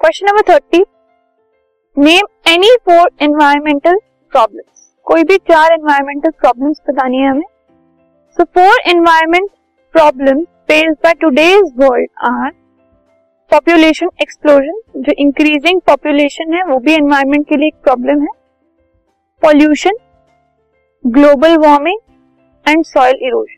Question number thirty name any four environmental problems कोई भी चार एनवायरमेंटल प्रॉब्लम्स बतानी है हमें. So four environment problem face by today's world are population explosion जो इंक्रीजिंग पॉपुलेशन है, वो भी एनवायरमेंट के लिए एक प्रॉब्लम है. Pollution global warming and soil erosion